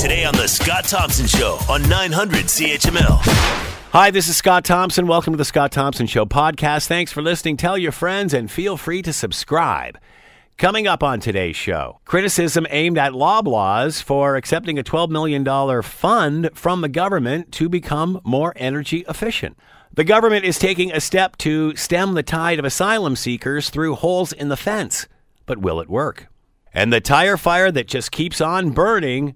Today on The Scott Thompson Show on 900 CHML. Hi, this is Scott Thompson. Welcome to the Scott Thompson Show podcast. Thanks for listening. Tell your friends and feel free to subscribe. Coming up on today's show, criticism aimed at Loblaws for accepting a $12 million fund from the government to become more energy efficient. The government is taking a step to stem the tide of asylum seekers through holes in the fence. But will it work? And the tire fire that just keeps on burning.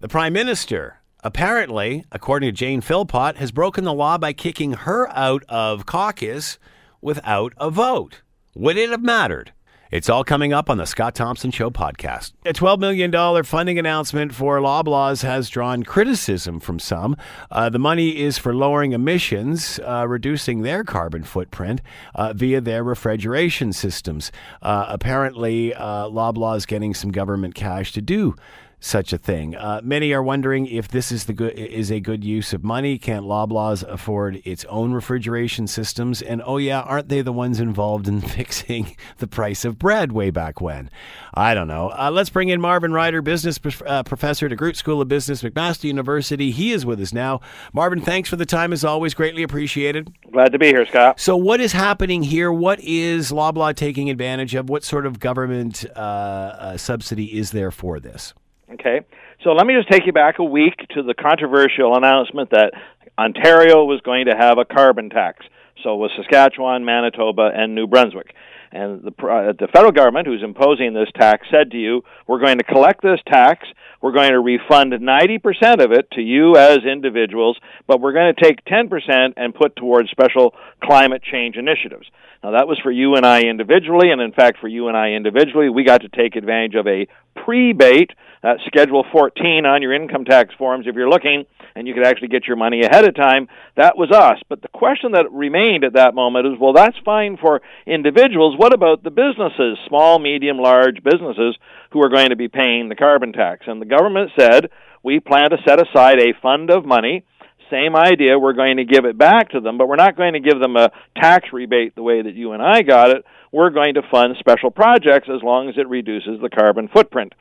The Prime Minister, apparently, according to Jane Philpott, has broken the law by kicking her out of caucus without a vote. Would it have mattered? It's all coming up on the Scott Thompson Show podcast. A $12 million funding announcement for Loblaws has drawn criticism from some. Uh, the money is for lowering emissions, uh, reducing their carbon footprint uh, via their refrigeration systems. Uh, apparently, uh, Loblaws getting some government cash to do such a thing. Uh, many are wondering if this is the good is a good use of money. Can't Loblaws afford its own refrigeration systems? And oh yeah, aren't they the ones involved in fixing the price of bread way back when? I don't know. Uh, let's bring in Marvin Ryder, business uh, professor at Groot School of Business, McMaster University. He is with us now. Marvin, thanks for the time as always. Greatly appreciated. Glad to be here, Scott. So, what is happening here? What is Loblaw taking advantage of? What sort of government uh, uh, subsidy is there for this? Okay, so let me just take you back a week to the controversial announcement that Ontario was going to have a carbon tax. So was Saskatchewan, Manitoba, and New Brunswick. And the, uh, the federal government, who's imposing this tax, said to you, "We're going to collect this tax. We're going to refund 90% of it to you as individuals, but we're going to take 10% and put towards special climate change initiatives." Now that was for you and I individually, and in fact, for you and I individually, we got to take advantage of a prebate uh, Schedule 14 on your income tax forms if you're looking, and you could actually get your money ahead of time. That was us. But the question that remained at that moment is well, that's fine for individuals. What about the businesses, small, medium, large businesses who are going to be paying the carbon tax? And the government said, we plan to set aside a fund of money same idea. We're going to give it back to them, but we're not going to give them a tax rebate the way that you and I got it. We're going to fund special projects as long as it reduces the carbon footprint.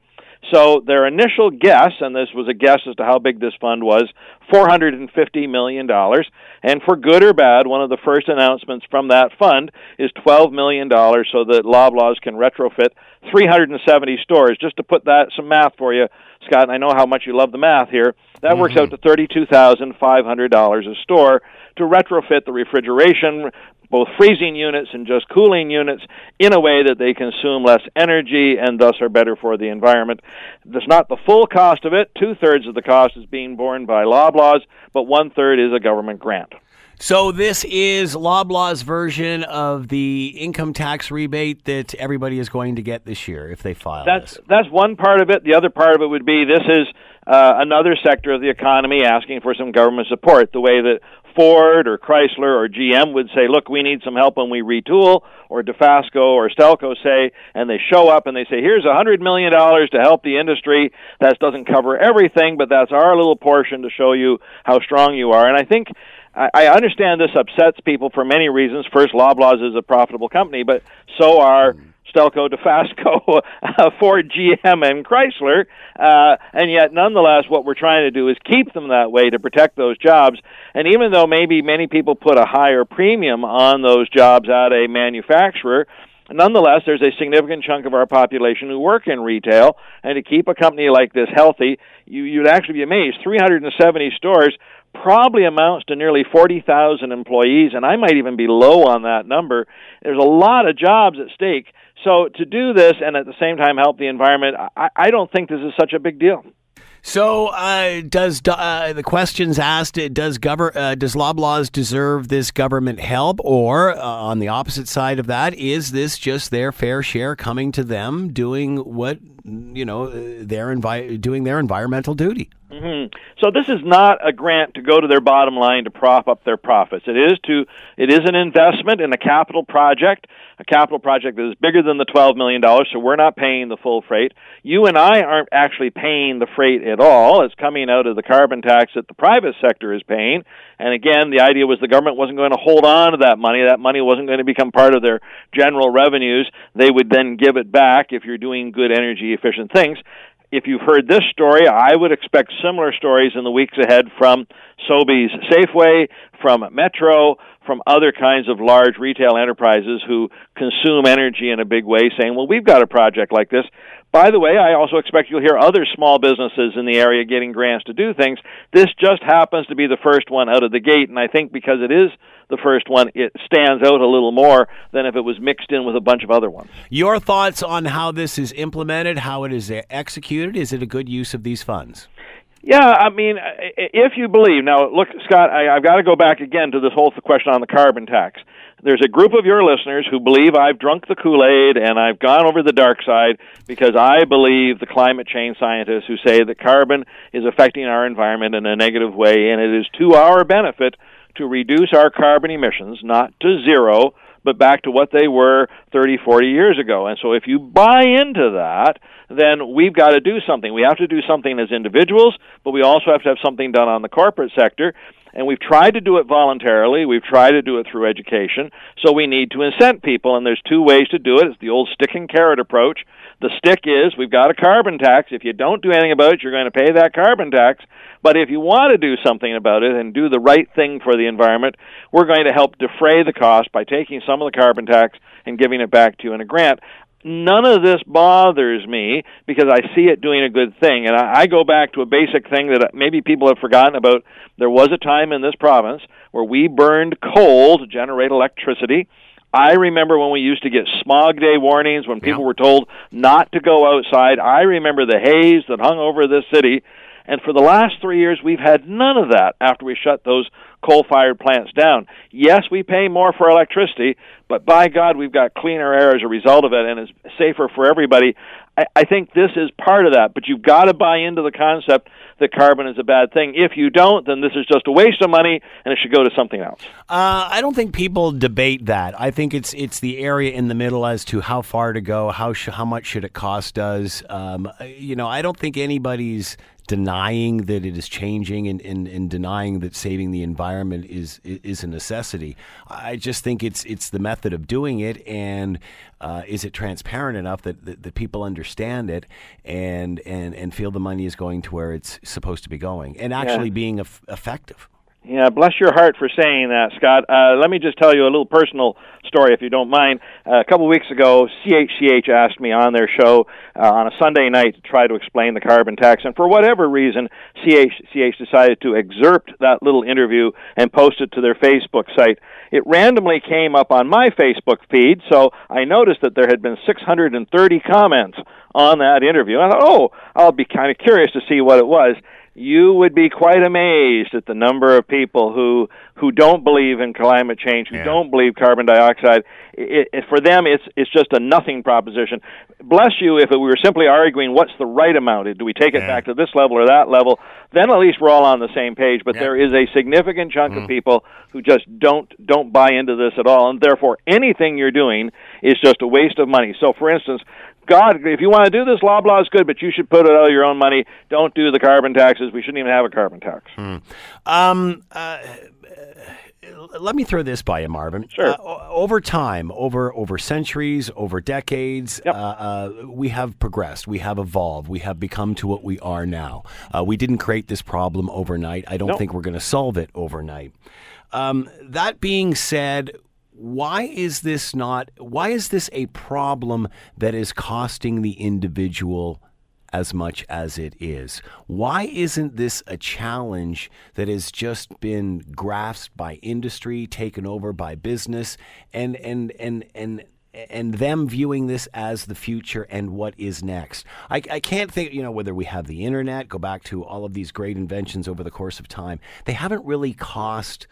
So their initial guess, and this was a guess as to how big this fund was, $450 million. And for good or bad, one of the first announcements from that fund is $12 million so that Loblaws can retrofit 370 stores. Just to put that some math for you, Scott, and I know how much you love the math here. That mm-hmm. works out to $32,500 a store to retrofit the refrigeration, both freezing units and just cooling units in a way that they consume less energy and thus are better for the environment. That's not the full cost of it. Two thirds of the cost is being borne by Loblaws, but one third is a government grant. So this is Loblaw's version of the income tax rebate that everybody is going to get this year if they file. That's this. that's one part of it. The other part of it would be this is uh, another sector of the economy asking for some government support. The way that Ford or Chrysler or GM would say, "Look, we need some help when we retool," or Dofasco or Stelco say, and they show up and they say, "Here's a hundred million dollars to help the industry." That doesn't cover everything, but that's our little portion to show you how strong you are. And I think I, understand this upsets people for many reasons. First, Loblaws is a profitable company, but so are Stelco, Dofasco, Ford, GM, and Chrysler. Uh, and yet, nonetheless, what we're trying to do is keep them that way to protect those jobs. And even though maybe many people put a higher premium on those jobs at a manufacturer, nonetheless, there's a significant chunk of our population who work in retail, and to keep a company like this healthy, you, you'd actually be amazed. 370 stores probably amounts to nearly 40,000 employees, and I might even be low on that number. There's a lot of jobs at stake. So to do this and at the same time help the environment, I, I don't think this is such a big deal. So, uh, does uh, the questions asked? Does gover- uh, does Loblaws deserve this government help, or uh, on the opposite side of that, is this just their fair share coming to them, doing what you know, their envi- doing their environmental duty? Mm-hmm. So this is not a grant to go to their bottom line to prop up their profits. It is to it is an investment in a capital project, a capital project that is bigger than the twelve million dollars. So we're not paying the full freight. You and I aren't actually paying the freight at all. It's coming out of the carbon tax that the private sector is paying. And again, the idea was the government wasn't going to hold on to that money. That money wasn't going to become part of their general revenues. They would then give it back if you're doing good energy efficient things if you've heard this story, I would expect similar stories in the weeks ahead from Sobeys Safeway, from Metro, from other kinds of large retail enterprises who consume energy in a big way, saying, well, we've got a project like this. By the way, I also expect you'll hear other small businesses in the area getting grants to do things. This just happens to be the first one out of the gate, and I think because it is the first one, it stands out a little more than if it was mixed in with a bunch of other ones. Your thoughts on how this is implemented, how it is executed? Is it a good use of these funds? Yeah, I mean, if you believe now, look, Scott, I, I've got to go back again to this whole question on the carbon tax. There's a group of your listeners who believe I've drunk the Kool Aid and I've gone over the dark side because I believe the climate change scientists who say that carbon is affecting our environment in a negative way, and it is to our benefit to reduce our carbon emissions, not to zero, but back to what they were 30, 40 years ago. And so if you buy into that, then we've got to do something. We have to do something as individuals, but we also have to have something done on the corporate sector. And we've tried to do it voluntarily. We've tried to do it through education. So we need to incent people, and there's two ways to do it. It's the old stick and carrot approach. The stick is we've got a carbon tax. If you don't do anything about it, you're going to pay that carbon tax. But if you want to do something about it and do the right thing for the environment, we're going to help defray the cost by taking some of the carbon tax and giving it back to you in a grant none of this bothers me because I see it doing a good thing. And I, I go back to a basic thing that maybe people have forgotten about. There was a time in this province where we burned coal to generate electricity. I remember when we used to get smog day warnings when people yeah. were told not to go outside. I remember the haze that hung over this city. And for the last three years, we've had none of that after we shut those coal fired plants down. Yes, we pay more for electricity, but by God, we've got cleaner air as a result of it and it's safer for everybody. I, I think this is part of that, but you've got to buy into the concept that carbon is a bad thing. If you don't, then this is just a waste of money and it should go to something else. Uh, I don't think people debate that. I think it's it's the area in the middle as to how far to go, how sh- how much should it cost us. Um, you know, I don't think anybody's denying that it is changing and, and, and denying that saving the environment is is a necessity. I just think it's it's the method of doing it, and uh, is it transparent enough that, that, that, people understand it and, and and feel the money is going to where it's supposed to be going, and actually yeah. being effective. Yeah, bless your heart for saying that, Scott. Uh, let me just tell you a little personal story, if you don't mind. Uh, a couple weeks ago, CHCH asked me on their show uh, on a Sunday night to try to explain the carbon tax, and for whatever reason, CHCH decided to excerpt that little interview and post it to their Facebook site. It randomly came up on my Facebook feed, so I noticed that there had been 630 comments on that interview. I thought, oh, I'll be kind of curious to see what it was you would be quite amazed at the number of people who who don't believe in climate change, who yeah. don't believe carbon dioxide. It, it, for them, it's it's just a nothing proposition. Bless you if we were simply arguing what's the right amount. Do we take it yeah. back to this level or that level? Then at least we're all on the same page. But yeah. there is a significant chunk mm. of people who just don't don't buy into this at all, and therefore anything you're doing is just a waste of money. So, for instance, God, if you want to do this, Loblaw is good, but you should put it out of your own money. Don't do the carbon taxes. We shouldn't even have a carbon tax. Hmm. Um, uh, let me throw this by you, Marvin. Sure. Uh, over time, over over centuries, over decades, yep. uh, uh, we have progressed. We have evolved. We have become to what we are now. Uh, we didn't create this problem overnight. I don't nope. think we're going to solve it overnight. Um, that being said, why is this not why is this a problem that is costing the individual as much as it is why isn't this a challenge that has just been grasped by industry taken over by business and and and and and them viewing this as the future and what is next. I, I, can't think, you know, whether we have the internet, go back to all of these great inventions over the course of time, they haven't really cost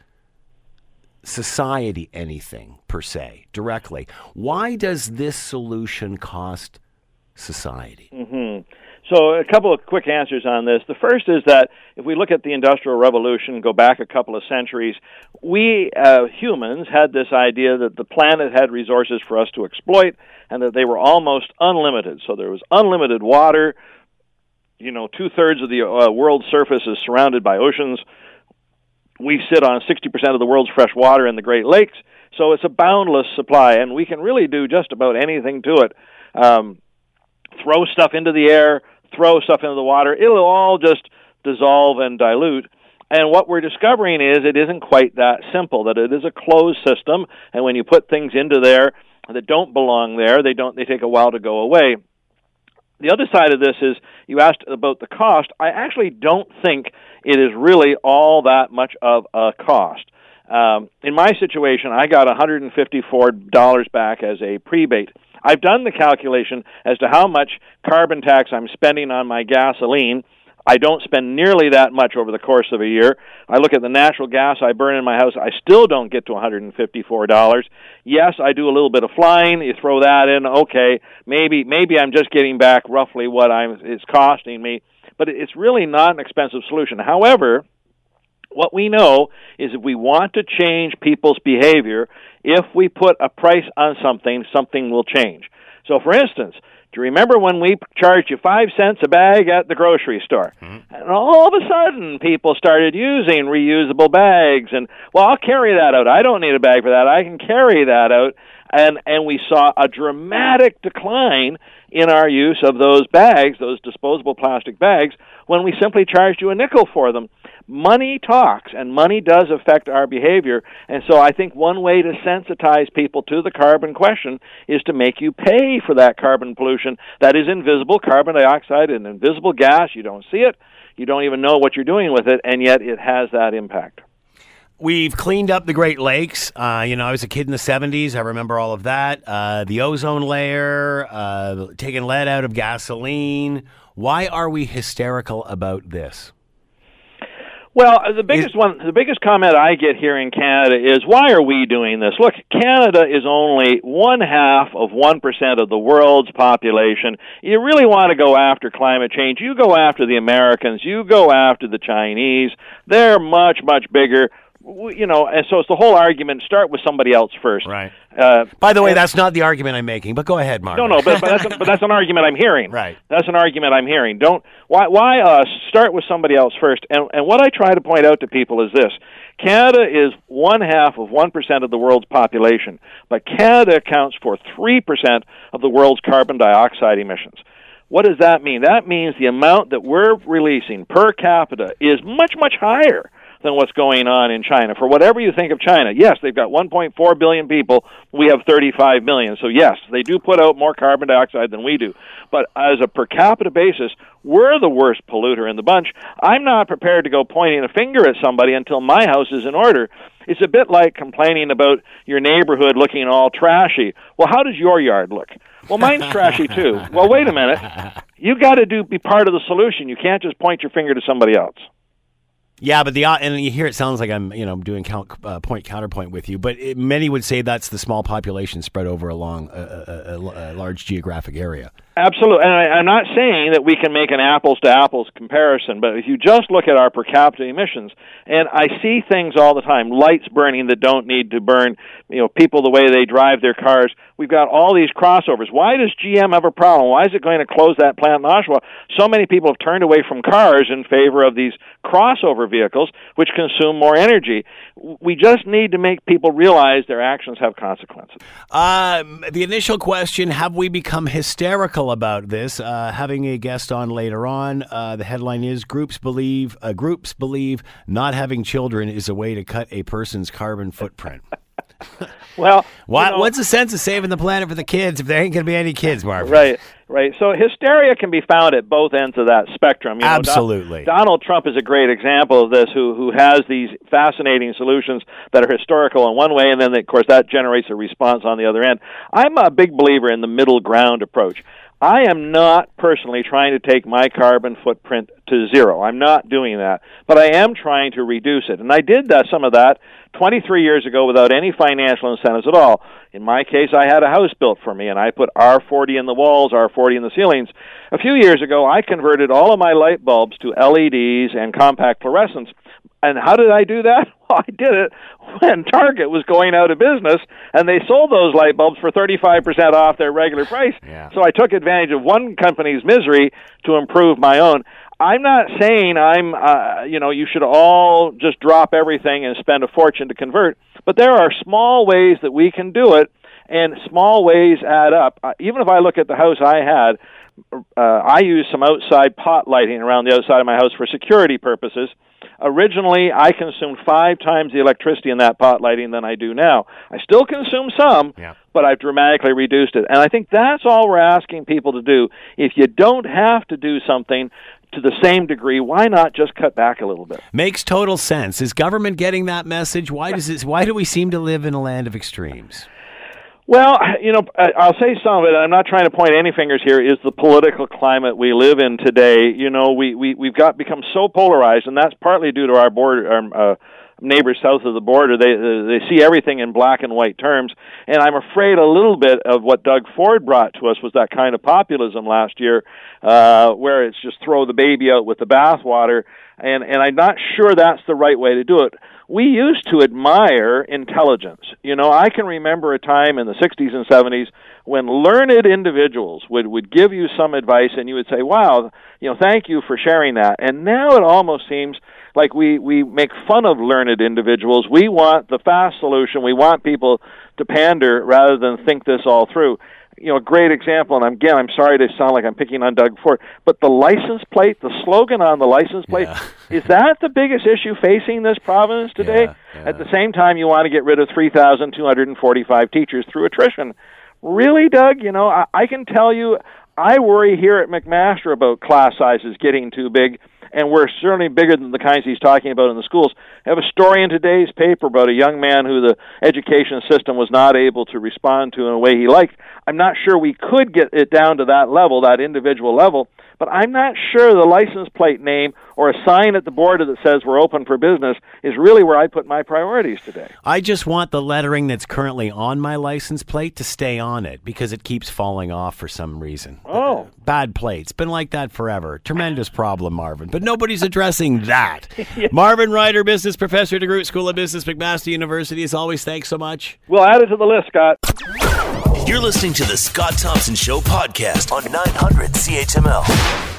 society anything per se directly. Why does this solution cost society? Mm-hmm. So, a couple of quick answers on this. The first is that if we look at the Industrial Revolution, go back a couple of centuries, we uh, humans had this idea that the planet had resources for us to exploit and that they were almost unlimited. So, there was unlimited water. You know, two thirds of the uh, world's surface is surrounded by oceans we sit on 60% of the world's fresh water in the Great Lakes, so it's a boundless supply, and we can really do just about anything to it. Um, throw stuff into the air, throw stuff into the water, it'll all just dissolve and dilute. And what we're discovering is it isn't quite that simple. That it is a closed system, and when you put things into there that don't belong there, they don't. They take a while to go away. The other side of this is you asked about the cost. I actually don't think it is really all that much of a cost. Um, in my situation, I got $154 back as a prebate. I've done the calculation as to how much carbon tax I'm spending on my gasoline I don't spend nearly that much over the course of a year. I look at the natural gas I burn in my house. I still don't get to $154. Yes, I do a little bit of flying. You throw that in, okay, maybe maybe I'm just getting back roughly what I'm it's costing me, but it's really not an expensive solution. However, what we know is if we want to change people's behavior, if we put a price on something, something will change. So for instance, do you remember when we charged you five cents a bag at the grocery store? Mm-hmm. And all of a sudden, people started using reusable bags. And, well, I'll carry that out. I don't need a bag for that. I can carry that out. And, and we saw a dramatic decline in our use of those bags, those disposable plastic bags, when we simply charged you a nickel for them money talks and money does affect our behavior and so i think one way to sensitize people to the carbon question is to make you pay for that carbon pollution that is invisible carbon dioxide an invisible gas you don't see it you don't even know what you're doing with it and yet it has that impact We've cleaned up the Great Lakes. Uh, you know, I was a kid in the 70s. I remember all of that. Uh, the ozone layer, uh, taking lead out of gasoline. Why are we hysterical about this? Well, the biggest one, the biggest comment I get here in Canada is, why are we doing this? Look, Canada is only one half of 1% of the world's population. You really want to go after climate change. You go after the Americans. You go after the Chinese. They're much, much bigger you know, and so it's the whole argument. Start with somebody else first. Right. Uh, By the way, and, that's not the argument I'm making. But go ahead, Mark. No, no, but, but that's but that's an argument I'm hearing. Right. That's an argument I'm hearing. Don't why why uh, start with somebody else first. And and what I try to point out to people is this: Canada is one half of one percent of the world's population, but Canada accounts for three percent of the world's carbon dioxide emissions. What does that mean? That means the amount that we're releasing per capita is much much higher than what's going on in China. For whatever you think of China, yes, they've got 1.4 billion people. We have 35 million. So, yes, they do put out more carbon dioxide than we do. But as a per capita basis, we're the worst polluter in the bunch. I'm not prepared to go pointing a finger at somebody until my house is in order. It's a bit like complaining about your neighborhood looking all trashy. Well, how does your yard look? Well, mine's trashy too. Well, wait a minute. You got to do be part of the solution. You can't just point your finger to somebody else. Yeah, but the and you hear it sounds like I'm you know doing count, uh, point counterpoint with you, but it, many would say that's the small population spread over a long a, a, a large geographic area. Absolutely, and I, I'm not saying that we can make an apples to apples comparison, but if you just look at our per capita emissions, and I see things all the time, lights burning that don't need to burn, you know, people the way they drive their cars. We've got all these crossovers. Why does GM have a problem? Why is it going to close that plant in Oshawa? So many people have turned away from cars in favor of these crossover vehicles, which consume more energy. We just need to make people realize their actions have consequences. Um, the initial question: Have we become hysterical about this? Uh, having a guest on later on. Uh, the headline is: Groups believe uh, groups believe not having children is a way to cut a person's carbon footprint. well, what, know, what's the sense of saving the planet for the kids if there ain't going to be any kids, Marvin? Right, right. So hysteria can be found at both ends of that spectrum. You know, Absolutely. Don, Donald Trump is a great example of this, who who has these fascinating solutions that are historical in one way, and then of course that generates a response on the other end. I'm a big believer in the middle ground approach. I am not personally trying to take my carbon footprint to zero. I'm not doing that, but I am trying to reduce it. And I did some of that 23 years ago without any financial incentives at all. In my case, I had a house built for me and I put R40 in the walls, R40 in the ceilings. A few years ago, I converted all of my light bulbs to LEDs and compact fluorescents. And how did I do that? Well, I did it when Target was going out of business and they sold those light bulbs for 35% off their regular price. Yeah. So I took advantage of one company's misery to improve my own. I'm not saying I'm, uh, you know, you should all just drop everything and spend a fortune to convert, but there are small ways that we can do it, and small ways add up. Uh, even if I look at the house I had, uh, I use some outside pot lighting around the outside of my house for security purposes. Originally, I consumed five times the electricity in that pot lighting than I do now. I still consume some, Yeah. but I've dramatically reduced it. And I think that's all we're asking people to do. If you don't have to do something to the same degree, why not just cut back a little bit? Makes total sense. Is government getting that message? Why does this? Why do we seem to live in a land of extremes? Well, you know, I'll say some of it. I'm not trying to point any fingers here. Is the political climate we live in today? You know, we we we've got become so polarized, and that's partly due to our border, our uh, neighbors south of the border. They uh, they see everything in black and white terms, and I'm afraid a little bit of what Doug Ford brought to us was that kind of populism last year, uh, where it's just throw the baby out with the bathwater, and and I'm not sure that's the right way to do it we used to admire intelligence. You know, I can remember a time in the 60s and 70s when learned individuals would would give you some advice and you would say, "Wow, you know, thank you for sharing that." And now it almost seems like we we make fun of learned individuals. We want the fast solution. We want people to pander rather than think this all through you know, a great example, and again, I'm sorry to sound like I'm picking on Doug Ford, but the license plate, the slogan on the license plate, Yeah. is that the biggest issue facing this province today? Yeah, yeah. At the same time, you want to get rid of 3,245 teachers through attrition. Really, Doug? You know, I, I can tell you, I worry here at McMaster about class sizes getting too big, and we're certainly bigger than the kinds he's talking about in the schools. I have a story in today's paper about a young man who the education system was not able to respond to in a way he liked. I'm not sure we could get it down to that level, that individual level, but I'm not sure the license plate name or a sign at the border that says we're open for business is really where I put my priorities today. I just want the lettering that's currently on my license plate to stay on it because it keeps falling off for some reason. Oh. Bad plates. Been like that forever. Tremendous problem, Marvin. But nobody's addressing that. Marvin Ryder, business professor at DeGroote School of Business, McMaster University. As always, thanks so much. We'll add it to the list, Scott. You're listening to the Scott Thompson Show podcast on 900 CHML.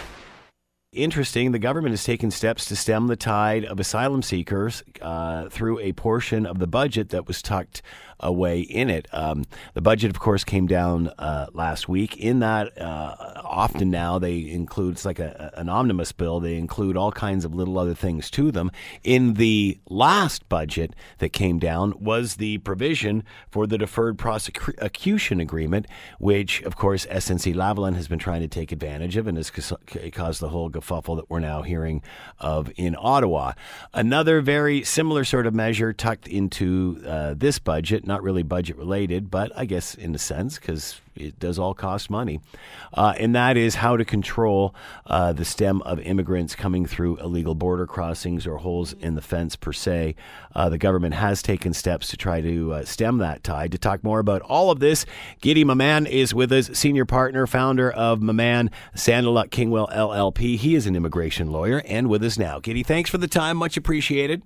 Interesting. The government has taken steps to stem the tide of asylum seekers uh, through a portion of the budget that was tucked away in it. Um, the budget, of course, came down uh, last week. In that, uh, often now they include it's like a, an omnibus bill. They include all kinds of little other things to them. In the last budget that came down was the provision for the deferred prosecution agreement, which, of course, SNC Lavalin has been trying to take advantage of and has caused the whole kerfuffle that we're now hearing of in Ottawa. Another very similar sort of measure tucked into uh, this budget, not really budget related, but I guess in a sense, because it does all cost money. Uh, and that is how to control uh, the stem of immigrants coming through illegal border crossings or holes in the fence, per se. Uh, the government has taken steps to try to uh, stem that tide. To talk more about all of this, Guidy Mamann is with us, senior partner, founder of Mamann Sandaluk Kingwell LLP. He is an immigration lawyer and with us now. Guidy, thanks for the time. Much appreciated.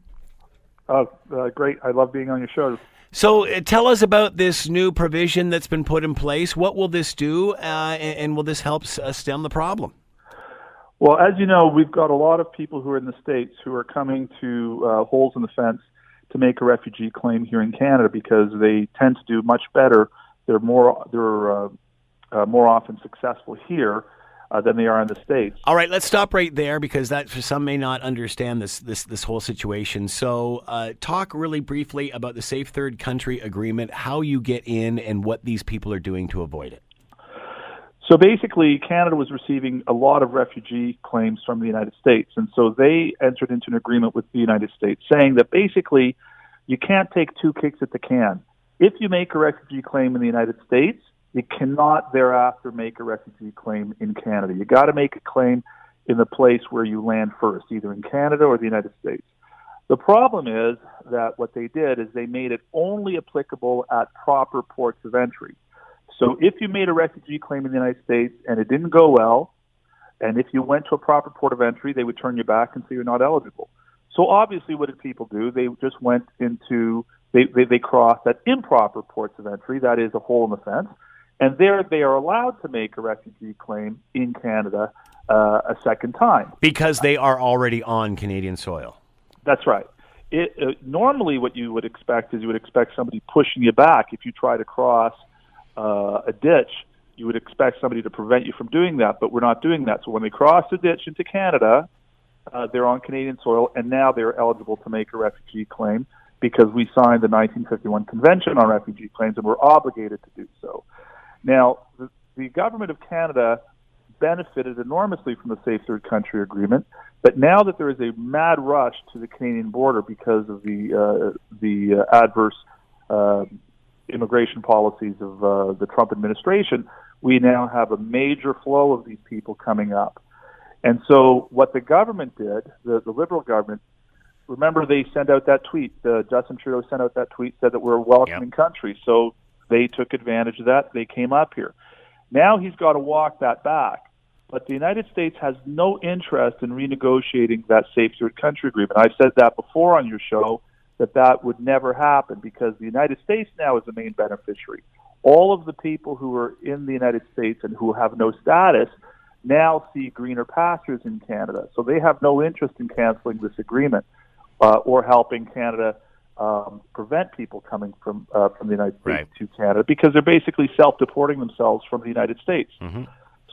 Oh, uh, great. I love being on your show. So, uh, tell us about this new provision that's been put in place. What will this do, uh, and, and will this help uh, stem the problem? Well, as you know, we've got a lot of people who are in the States who are coming to uh, holes in the fence to make a refugee claim here in Canada because they tend to do much better. They're more they're uh, uh, more often successful here uh, than they are in the States. All right, let's stop right there because that for some may not understand this this this whole situation. So, uh, talk really briefly about the Safe Third Country Agreement, how you get in, and what these people are doing to avoid it. So basically, Canada was receiving a lot of refugee claims from the United States. And so they entered into an agreement with the United States saying that basically you can't take two kicks at the can. If you make a refugee claim in the United States, you cannot thereafter make a refugee claim in Canada. You got to make a claim in the place where you land first, either in Canada or the United States. The problem is that what they did is they made it only applicable at proper ports of entry. So if you made a refugee claim in the United States and it didn't go well, and if you went to a proper port of entry, they would turn you back and say you're not eligible. So obviously, what did people do? They just went into they they, they crossed at improper ports of entry, that is a hole in the fence, and there they are allowed to make a refugee claim in Canada uh, a second time. Because they are already on Canadian soil. That's right. It, uh, normally, what you would expect is you would expect somebody pushing you back if you try to cross uh, a ditch. you would expect somebody to prevent you from doing that, but we're not doing that. So when they cross the ditch into Canada, uh, they're on Canadian soil, and now they're eligible to make a refugee claim because we signed the 1951 Convention on Refugee Claims and we're obligated to do so. Now, the, the government of Canada benefited enormously from the Safe Third Country Agreement, but now that there is a mad rush to the Canadian border because of the uh, the uh, adverse uh, immigration policies of uh, the Trump administration, we now have a major flow of these people coming up. And so, what the government did, the, the Liberal government, remember they sent out that tweet. Uh, Justin Trudeau sent out that tweet, said that we're a welcoming yep. country. So they took advantage of that. They came up here. Now he's got to walk that back. But the United States has no interest in renegotiating that safe third country agreement. I've said that before on your show that that would never happen because the United States now is the main beneficiary. All of the people who are in the United States and who have no status now see greener pastures in Canada. So they have no interest in canceling this agreement uh, or helping Canada um, prevent people coming from uh, from the United States right. to Canada because they're basically self-deporting themselves from the United States. Mm-hmm.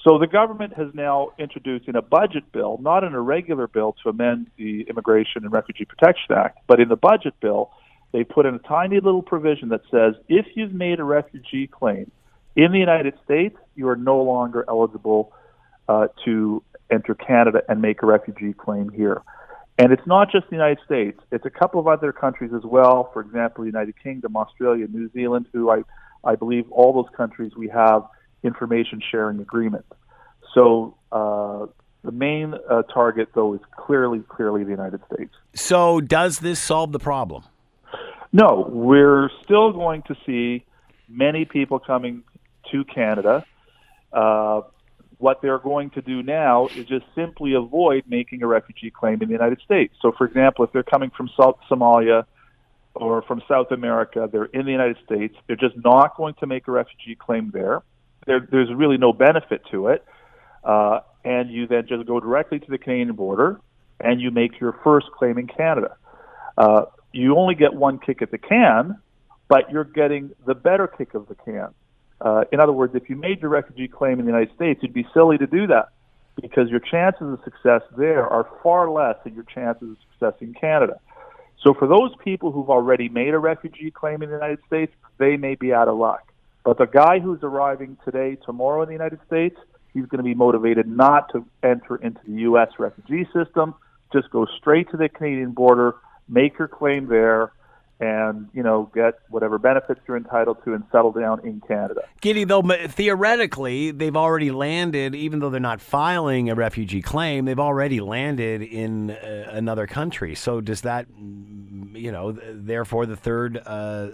So the government has now introduced in a budget bill, not in a regular bill to amend the Immigration and Refugee Protection Act, but in the budget bill, they put in a tiny little provision that says if you've made a refugee claim in the United States, you are no longer eligible uh, to enter Canada and make a refugee claim here. And it's not just the United States; it's a couple of other countries as well. For example, the United Kingdom, Australia, New Zealand, who I I believe all those countries we have information sharing agreements. So uh, the main uh, target, though, is clearly clearly the United States. So does this solve the problem? No, we're still going to see many people coming to Canada. Uh, what they're going to do now is just simply avoid making a refugee claim in the United States. So, for example, if they're coming from South Somalia or from South America, they're in the United States, they're just not going to make a refugee claim there. there there's really no benefit to it. Uh, and you then just go directly to the Canadian border and you make your first claim in Canada. Uh, you only get one kick at the can, but you're getting the better kick of the can. Uh, in other words, if you made your refugee claim in the United States, you'd be silly to do that because your chances of success there are far less than your chances of success in Canada. So for those people who've already made a refugee claim in the United States, they may be out of luck. But the guy who's arriving today, tomorrow in the United States, he's going to be motivated not to enter into the U.S. refugee system. Just go straight to the Canadian border, make your claim there, and you know get whatever benefits you're entitled to and settle down in Canada. Guidy, though theoretically they've already landed, even though they're not filing a refugee claim, they've already landed in uh, another country. So does that, mm, you know, therefore the third, uh,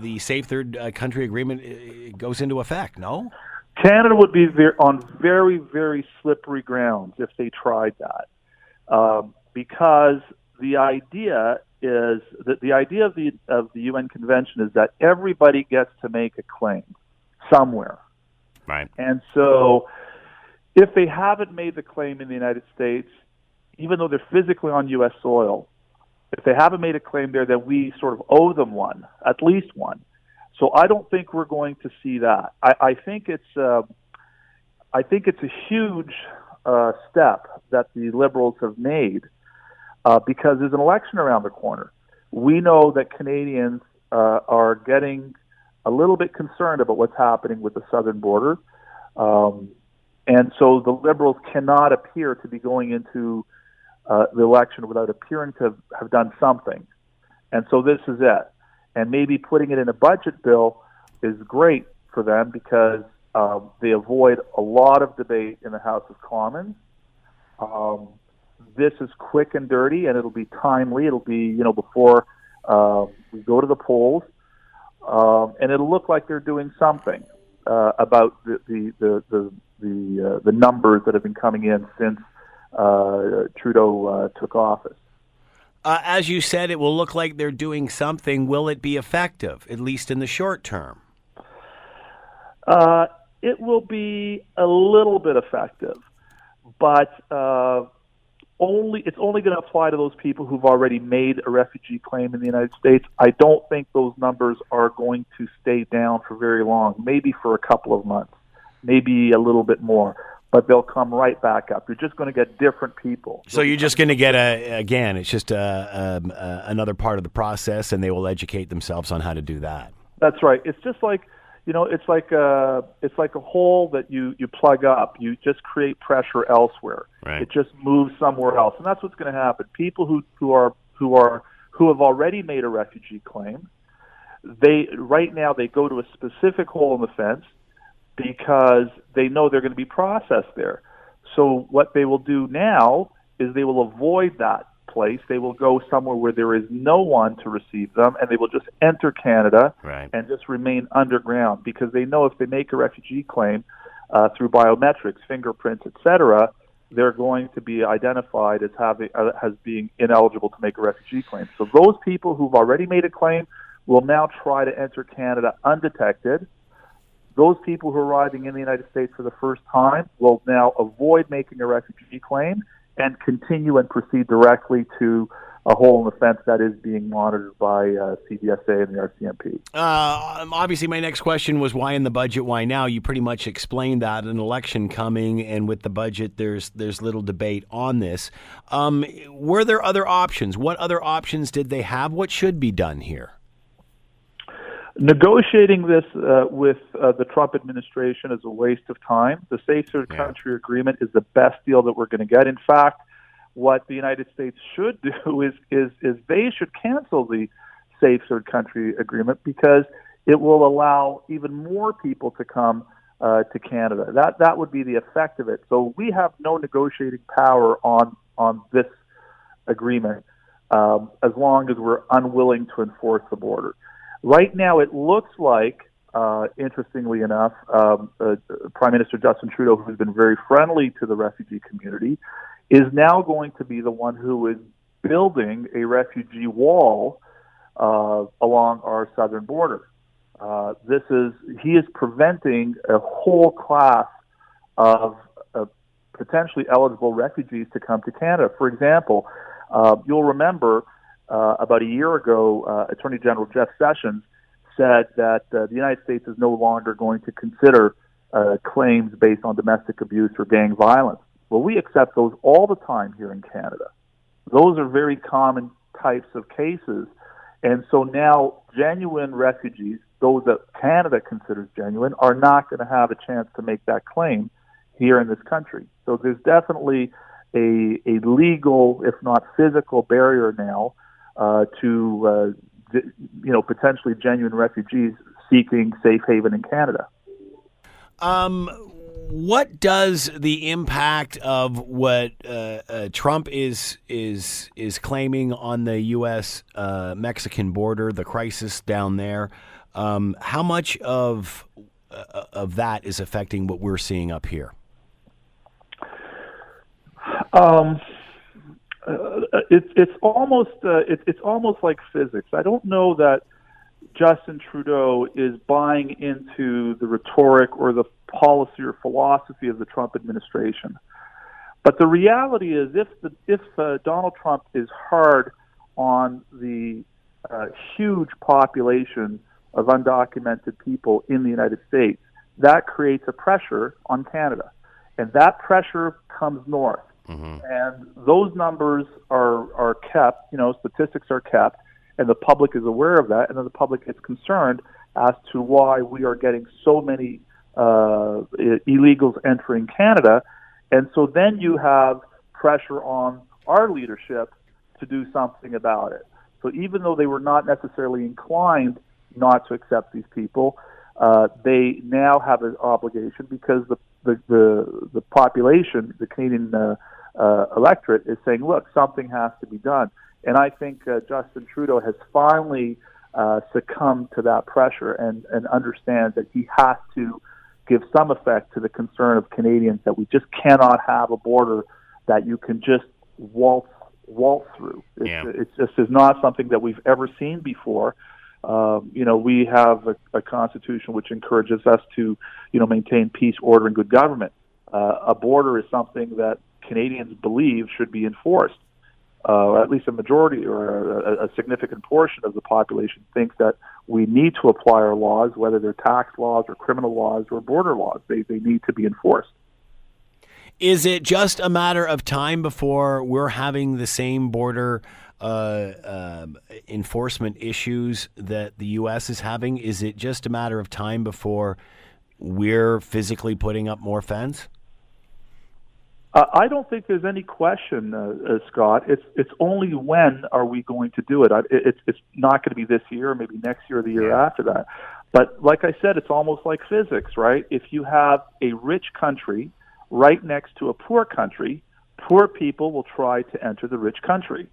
the safe third uh, country agreement uh, goes into effect? No. Canada would be on very, very slippery grounds if they tried that, um, because the idea is that the idea of the of the UN Convention is that everybody gets to make a claim somewhere. Right. And so if they haven't made the claim in the United States, even though they're physically on US soil, if they haven't made a claim there, then we sort of owe them one, at least one. So I don't think we're going to see that. I, I think it's uh, I think it's a huge uh, step that the liberals have made uh, because there's an election around the corner. We know that Canadians uh, are getting a little bit concerned about what's happening with the southern border. Um, and so the Liberals cannot appear to be going into uh, the election without appearing to have, have done something. And so this is it. And maybe putting it in a budget bill is great for them because um, they avoid a lot of debate in the House of Commons. Um, this is quick and dirty, and it'll be timely. It'll be you know before uh, we go to the polls, um, and it'll look like they're doing something uh, about the the the the the, uh, the numbers that have been coming in since uh, Trudeau uh, took office. Uh, as you said, it will look like they're doing something. Will it be effective, at least in the short term? Uh, it will be a little bit effective, but uh, only it's only going to apply to those people who've already made a refugee claim in the United States. I don't think those numbers are going to stay down for very long, maybe for a couple of months, maybe a little bit more, but they'll come right back up. You're just going to get different people. So you're just going to get a again. It's just a, a, a, another part of the process, and they will educate themselves on how to do that. That's right. It's just like you know, it's like a it's like a hole that you you plug up. You just create pressure elsewhere. Right. It just moves somewhere else, and that's what's going to happen. People who who are who are who have already made a refugee claim, they right now they go to a specific hole in the fence because they know they're going to be processed there. So what they will do now is they will avoid that place. They will go somewhere where there is no one to receive them, and they will just enter Canada right. and just remain underground because they know if they make a refugee claim uh, through biometrics, fingerprints, etc., they're going to be identified as having uh, as being ineligible to make a refugee claim. So those people who've already made a claim will now try to enter Canada undetected. Those people who are arriving in the United States for the first time will now avoid making a refugee claim and continue and proceed directly to a hole in the fence that is being monitored by uh, CBSA and the RCMP. Uh, obviously, my next question was why in the budget? Why now? You pretty much explained that an election coming, and with the budget, there's there's little debate on this. Um, were there other options? What other options did they have? What should be done here? Negotiating this uh, with uh, the Trump administration is a waste of time. The Safe Third Yeah. Country Agreement is the best deal that we're going to get. In fact, what the United States should do is, is, is they should cancel the Safe Third Country Agreement because it will allow even more people to come uh, to Canada. That, that would be the effect of it. So we have no negotiating power on, on this agreement um, as long as we're unwilling to enforce the border. Right now, it looks like, uh, interestingly enough, um, uh, Prime Minister Justin Trudeau, who's been very friendly to the refugee community, is now going to be the one who is building a refugee wall uh, along our southern border. Uh, this is he is preventing a whole class of, of potentially eligible refugees to come to Canada. For example, uh, you'll remember uh, about a year ago, uh, Attorney General Jeff Sessions said that uh, the United States is no longer going to consider uh, claims based on domestic abuse or gang violence. Well, we accept those all the time here in Canada. Those are very common types of cases. And so now, genuine refugees, those that Canada considers genuine, are not going to have a chance to make that claim here in this country. So there's definitely a, a legal, if not physical, barrier now to uh, you know potentially genuine refugees seeking safe haven in Canada. Um, what does the impact of what uh, uh, Trump is is is claiming on the U.S. Uh, Mexican border, the crisis down there? Um, how much of uh, of that is affecting what we're seeing up here? Um, uh, it's it's almost uh, it, it's almost like physics. I don't know that Justin Trudeau is buying into the rhetoric or the policy or philosophy of the Trump administration. But the reality is, if the if uh, Donald Trump is hard on the uh, huge population of undocumented people in the United States, that creates a pressure on Canada, and that pressure comes north. And those numbers are are kept. You know, statistics are kept, and the public is aware of that, and then the public is concerned as to why we are getting so many uh, illegals entering Canada, and so then you have pressure on our leadership to do something about it. So even though they were not necessarily inclined not to accept these people, uh, they now have an obligation because the the the, the population, the Canadian uh, uh, electorate, is saying, "Look, something has to be done." And I think uh, Justin Trudeau has finally uh, succumbed to that pressure and and understands that he has to give some effect to the concern of Canadians that we just cannot have a border that you can just waltz waltz through. It's, Yeah. it's just is not something that we've ever seen before. Um, you know, we have a, a constitution which encourages us to, you know, maintain peace, order, and good government. Uh, a border is something that Canadians believe should be enforced. Uh, at least a majority or a, a significant portion of the population thinks that we need to apply our laws, whether they're tax laws or criminal laws or border laws. They, they need to be enforced. Is it just a matter of time before we're having the same border uh, uh, enforcement issues that the U.S. is having? Is it just a matter of time before we're physically putting up more fence? Uh, I don't think there's any question, uh, uh, Scott. It's it's only when are we going to do it? I, it's it's not going to be this year, or maybe next year or the year yeah. after that. But like I said, it's almost like physics, right? If you have a rich country right next to a poor country, poor people will try to enter the rich country.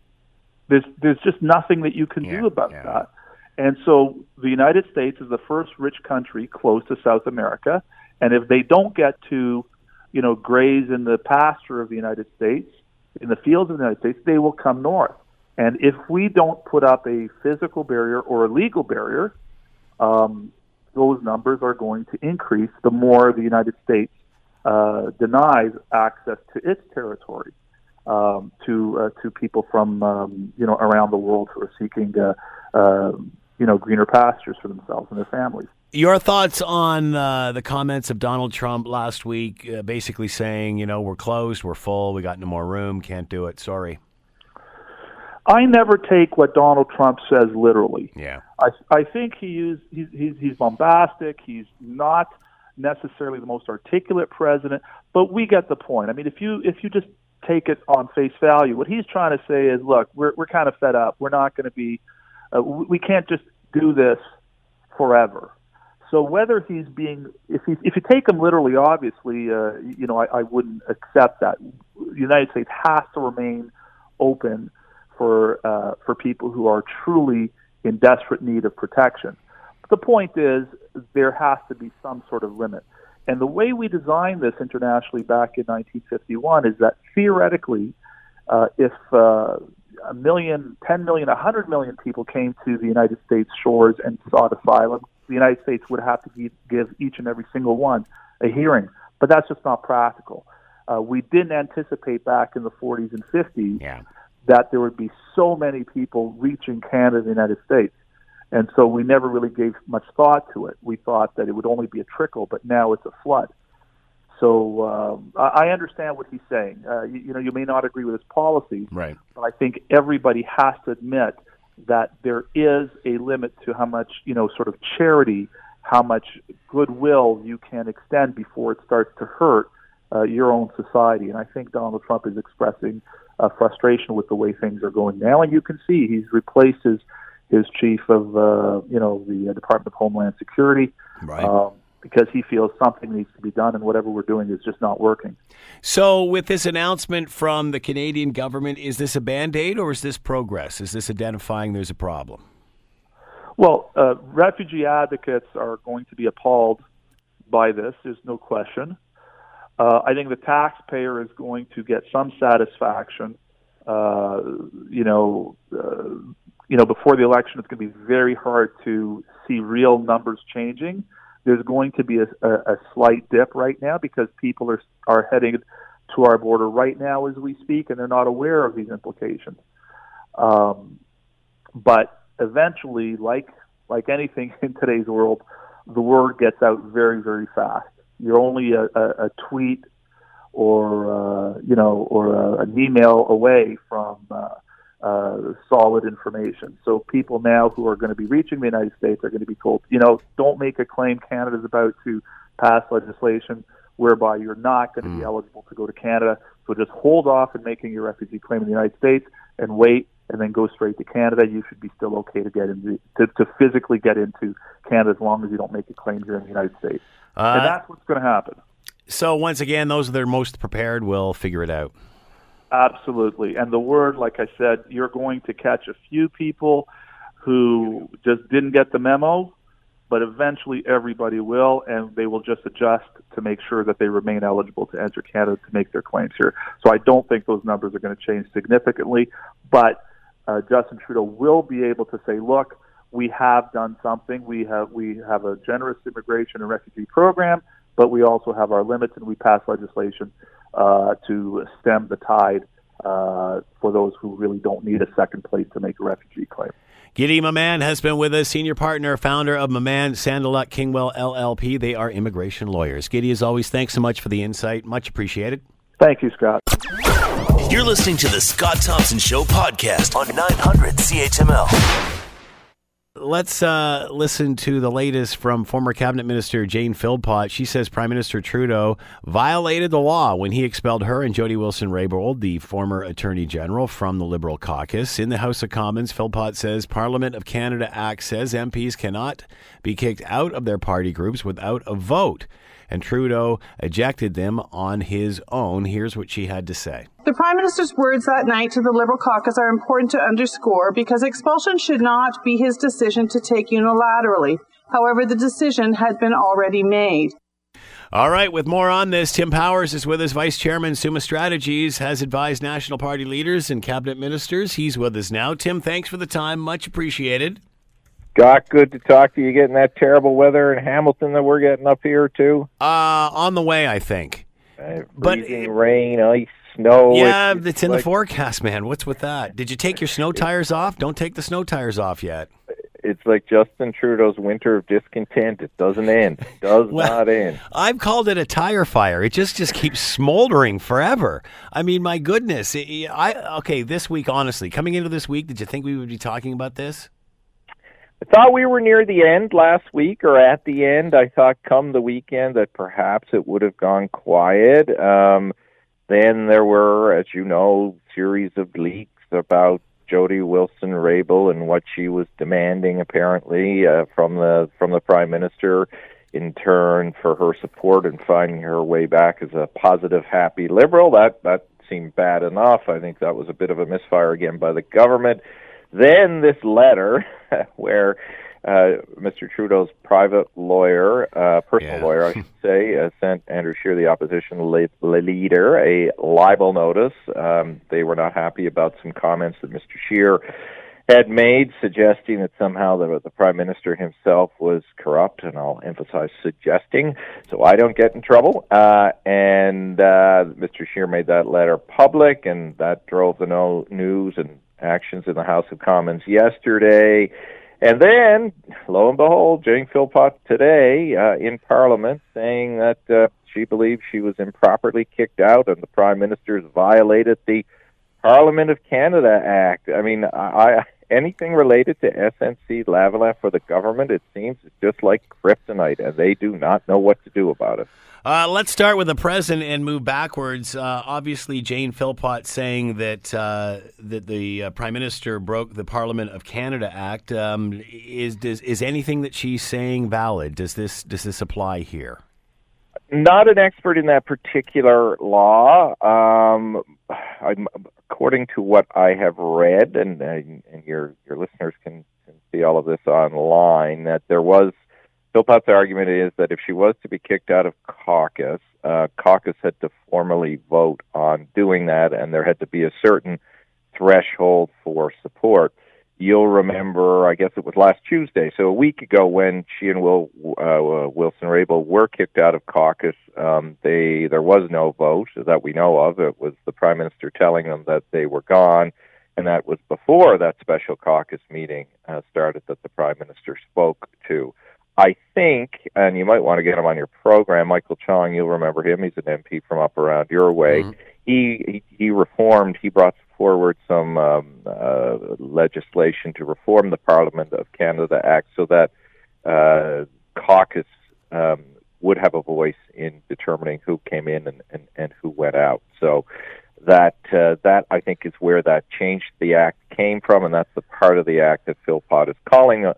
There's there's just nothing that you can yeah, do about yeah. that. And so the United States is the first rich country close to South America, and if they don't get to, you know, graze in the pasture of the United States, in the fields of the United States, they will come north. And if we don't put up a physical barrier or a legal barrier, um, those numbers are going to increase the more the United States uh, denies access to its territory um, to uh, to people from um, you know around the world who are seeking uh, uh, you know greener pastures for themselves and their families. Your thoughts on uh, the comments of Donald Trump last week, uh, basically saying, you know, we're closed, we're full, we got no more room, can't do it. Sorry. I never take what Donald Trump says literally. Yeah. I I think he is he's he's, he's bombastic. He's not necessarily the most articulate president, but we get the point. I mean, if you if you just take it on face value, what he's trying to say is, look, we're we're kind of fed up. We're not going to be, uh, we can't just do this forever. So whether he's being, if if you take him literally, obviously, uh, you know, I, I wouldn't accept that. The United States has to remain open for uh, for people who are truly in desperate need of protection. But the point is, there has to be some sort of limit. And the way we designed this internationally back in 1951 is that theoretically, uh, if uh, a million, 10 million, 100 million people came to the United States shores and sought asylum, the United States would have to give each and every single one a hearing. But that's just not practical. Uh, we didn't anticipate back in the 40s and 50s yeah. that there would be so many people reaching Canada and the United States. And so we never really gave much thought to it. We thought that it would only be a trickle, but now it's a flood. So um, I understand what he's saying. Uh, you, you know, you may not agree with his policies, right? But I think everybody has to admit that there is a limit to how much, you know, sort of charity, how much goodwill you can extend before it starts to hurt uh, your own society. And I think Donald Trump is expressing uh, frustration with the way things are going now. And you can see he's replaced his his chief of uh, you know the uh, Department of Homeland Security, right? Um, because he feels something needs to be done, and whatever we're doing is just not working. So, with this announcement from the Canadian government, is this a band aid or is this progress? Is this identifying there's a problem? Well, uh, refugee advocates are going to be appalled by this. There's no question. Uh, I think the taxpayer is going to get some satisfaction. Uh, you know, uh, you know, before the election, it's going to be very hard to see real numbers changing. There's going to be a, a, a slight dip right now because people are are heading to our border right now as we speak, and they're not aware of these implications. Um, but eventually, like like anything in today's world, the word gets out very very fast. You're only a, a, a tweet or uh, you know or a, an email away from uh, solid information. So people now who are going to be reaching the United States are going to be told, you know, don't make a claim Canada's about to pass legislation whereby you're not going to mm. be eligible to go to Canada. So just hold off in making your refugee claim in the United States and wait and then go straight to Canada. You should be still okay to get into to, to physically get into Canada as long as you don't make a claim here in the United States. Uh, and that's what's going to happen. So once again, those that are most prepared will figure it out. Absolutely. And the word, like I said, you're going to catch a few people who just didn't get the memo, but eventually everybody will, and they will just adjust to make sure that they remain eligible to enter Canada to make their claims here. So I don't think those numbers are going to change significantly, but uh, Justin Trudeau will be able to say, look, we have done something. We have we have a generous immigration and refugee program, but we also have our limits, and we pass legislation uh, to stem the tide uh, for those who really don't need a second place to make a refugee claim. Guidy Mamann has been with us, senior partner, founder of Mamann Sandaluk Kingwell LLP. They are immigration lawyers. Guidy, as always, thanks so much for the insight. Much appreciated. Thank you, Scott. You're listening to the Scott Thompson Show podcast on 900 CHML. Let's uh, listen to the latest from former Cabinet Minister Jane Philpott. She says Prime Minister Trudeau violated the law when he expelled her and Jody Wilson-Raybould, the former Attorney General, from the Liberal caucus. In the House of Commons, Philpott says Parliament of Canada Act says MPs cannot be kicked out of their party groups without a vote and Trudeau ejected them on his own. Here's what she had to say. The Prime Minister's words that night to the Liberal caucus are important to underscore because expulsion should not be his decision to take unilaterally. However, the decision had been already made. All right, with more on this, Tim Powers is with us. Vice Chairman, Summa Strategies, has advised National Party leaders and cabinet ministers. He's with us now. Tim, thanks for the time. Much appreciated. Scott, good to talk to you. Getting that terrible weather in Hamilton that we're getting up here too. Uh, on the way, I think. Uh, but rain, ice, snow. Yeah, it's, it's in like, the forecast, man. What's with that? Did you take your snow tires off? Don't take the snow tires off yet. It's like Justin Trudeau's winter of discontent. It doesn't end. It does well, not end. I've called it a tire fire. It just just keeps smoldering forever. I mean, my goodness. I okay. This week, honestly, coming into this week, did you think we would be talking about this? I thought we were near the end last week or at the end. I thought come the weekend that perhaps it would have gone quiet. Um, then there were, as you know, series of leaks about Jody Wilson Raybould and what she was demanding apparently uh, from the from the prime minister in turn for her support and finding her way back as a positive, happy liberal. That that seemed bad enough. I think that was a bit of a misfire again by the government. Then this letter, where uh, Mr. Trudeau's private lawyer, uh, personal yeah. lawyer, I should say, uh, sent Andrew Scheer, the opposition leader, a libel notice. Um, they were not happy about some comments that Mr. Scheer had made, suggesting that somehow the, the prime minister himself was corrupt, and I'll emphasize suggesting, so I don't get in trouble. Uh, and uh, Mr. Scheer made that letter public, and that drove the no- news and actions in the House of Commons yesterday. And then, lo and behold, Jane Philpott today uh, in Parliament saying that uh, she believes she was improperly kicked out and the Prime Minister's violated the Parliament of Canada Act. I mean, I, anything related to SNC Lavalin for the government, it seems, is just like kryptonite, and they do not know what to do about it. Uh, let's start with the present and move backwards. Uh, obviously, Jane Philpott saying that uh, that the uh, Prime Minister broke the Parliament of Canada Act. Um, is does, is anything that she's saying valid? Does this does this apply here? Not an expert in that particular law. Um, according to what I have read, and, and your your listeners can, can see all of this online, that there was Philpott's argument is that if she was to be kicked out of caucus, uh, caucus had to formally vote on doing that, and there had to be a certain threshold for support. You'll remember, I guess it was last Tuesday, so a week ago, when she and Will uh, Wilson Raybould were kicked out of caucus. Um, they there was no vote that we know of. It was the prime minister telling them that they were gone, and that was before that special caucus meeting uh, started that the prime minister spoke to. I think, and you might want to get him on your program, Michael Chong. You'll remember him. He's an MP from up around your way. Mm-hmm. He, he he reformed. He brought forward some um, uh, legislation to reform the Parliament of Canada Act so that uh, caucus um, would have a voice in determining who came in and, and, and who went out. So that uh, that I think is where that change to the act came from, and that's the part of the act that Phil Philpott is calling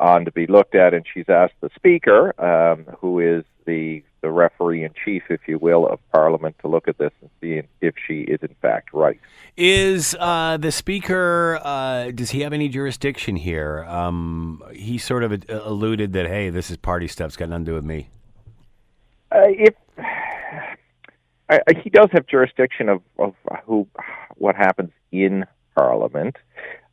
on to be looked at, and she's asked the Speaker, um, who is the the referee in chief, if you will, of Parliament, to look at this and see if she is in fact right. Is uh, the Speaker? Uh, does he have any jurisdiction here? Um, he sort of alluded that hey, this is party stuff; it's got nothing to do with me. Uh, if he does have jurisdiction of, of who what happens in Parliament.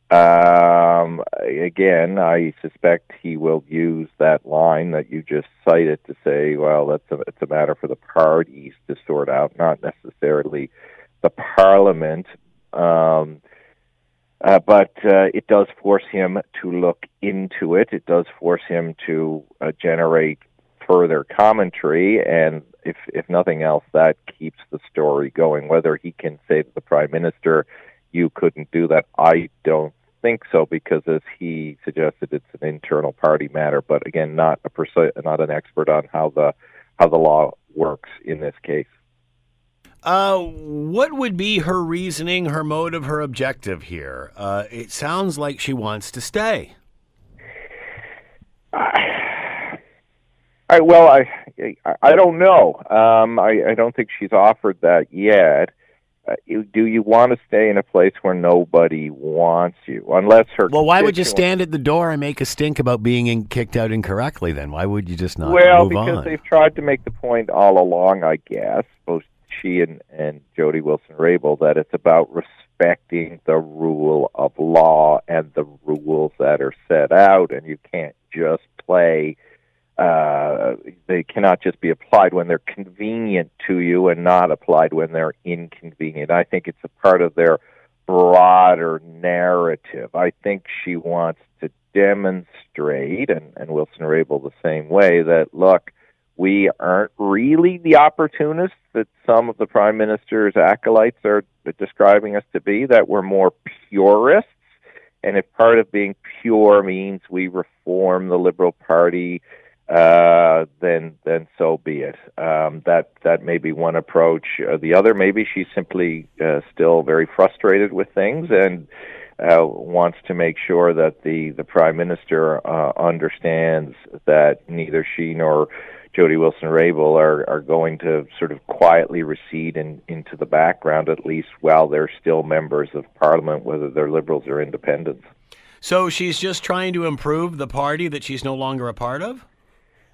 Um, again, I suspect he will use that line that you just cited to say, well, that's a, it's a matter for the parties to sort out, not necessarily the parliament. Um, uh, but uh, it does force him to look into it. It does force him to uh, generate further commentary, and if if nothing else, that keeps the story going. Whether he can say the prime minister, "You couldn't do that," I don't think so, because as he suggested, it's an internal party matter. But again, not a perso- not an expert on how the how the law works in this case. Uh, what would be her reasoning, her motive, her objective here? Uh, it sounds like she wants to stay. I, well, I I don't know. Um, I, I don't think she's offered that yet. Uh, you, do you want to stay in a place where nobody wants you, unless her? Well, why would you stand at the door and make a stink about being in, kicked out incorrectly? Then why would you just not Well, because on? they've tried to make the point all along, I guess, both she and, and Jody Wilson Raybould, that it's about respecting the rule of law and the rules that are set out, and you can't just play. Uh, they cannot just be applied when they're convenient to you and not applied when they're inconvenient. I think it's a part of their broader narrative. I think she wants to demonstrate, and, and Wilson Raybould the same way, that look, we aren't really the opportunists that some of the prime minister's acolytes are describing us to be, that we're more purists. And if part of being pure means we reform the Liberal Party, uh, then then so be it. Um, that that may be one approach. Uh, the other, maybe she's simply uh, still very frustrated with things and uh, wants to make sure that the the prime minister uh, understands that neither she nor Jody Wilson Raybould are are going to sort of quietly recede in, into the background at least while they're still members of parliament, whether they're liberals or independents. so she's just trying to improve the party that she's no longer a part of.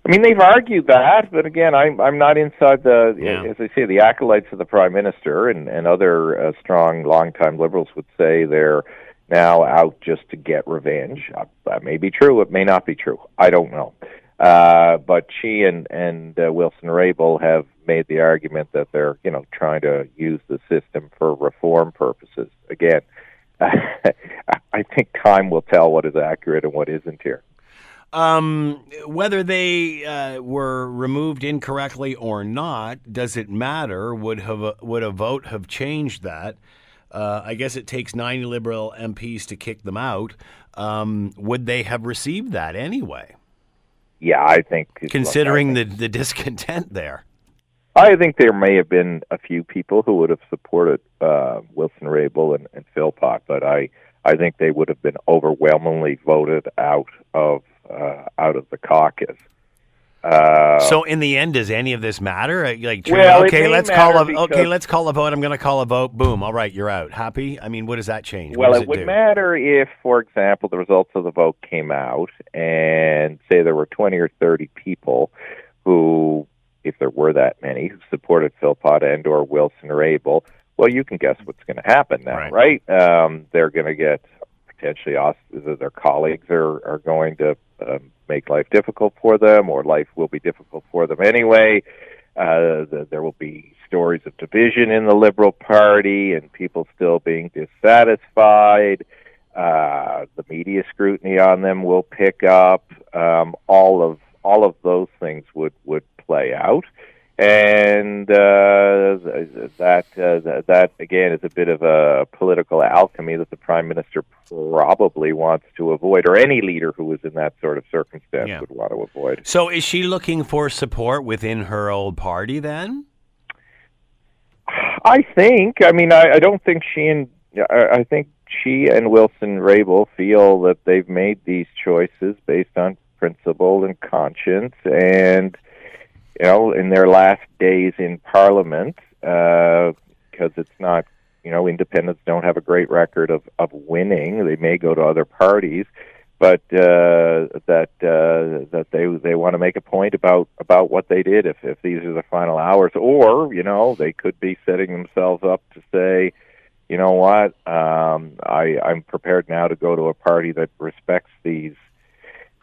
I mean, they've argued that, but again, I'm I'm not inside the Yeah. as I say the acolytes of the prime minister and and other uh, strong longtime liberals would say they're now out just to get revenge. Uh, that may be true. It may not be true. I don't know. Uh, but she and and uh, Wilson Raybould have made the argument that they're you know trying to use the system for reform purposes. Again, I think time will tell what is accurate and what isn't here. Um, whether they uh, were removed incorrectly or not, does it matter? Would have would a vote have changed that? Uh, I guess it takes 90 Liberal MPs to kick them out. Um, would they have received that anyway? Yeah, I think Considering the, the discontent there. I think there may have been a few people who would have supported uh, Wilson Raybould and, and Philpott, but I I think they would have been overwhelmingly voted out of uh, out of the caucus. Uh, So in the end, does any of this matter? Uh, Like, Well, okay, let's call a okay, let's call a vote. I'm going to call a vote. Boom. All right, you're out. Happy? I mean, what does that change? well, does it would do? matter if, for example, the results of the vote came out, and say there were twenty or thirty people who, if there were that many, who supported Philpott and or Wilson Raybould. Well, you can guess what's going to happen now, Right. right? Um, they're going to get potentially their colleagues are are going to um, make life difficult for them, or life will be difficult for them anyway. Uh, the, there will be stories of division in the Liberal Party and people still being dissatisfied. Uh, the media scrutiny on them will pick up. Um, all of all of those things would would play out, and uh, that uh, that again is a bit of a political alchemy that the prime minister probably wants to avoid, or any leader who is in that sort of circumstance Yeah. would want to avoid. So is she looking for support within her old party then? I think. I mean, I, I don't think she and I, I think she and Wilson Raybould feel that they've made these choices based on principle and conscience, and you know, in their last days in Parliament, because it's not. You know, independents don't have a great record of of winning. They may go to other parties, but uh, that uh, that they they want to make a point about about what they did if if these are the final hours, or you know they could be setting themselves up to say, you know what, um, I I'm prepared now to go to a party that respects these.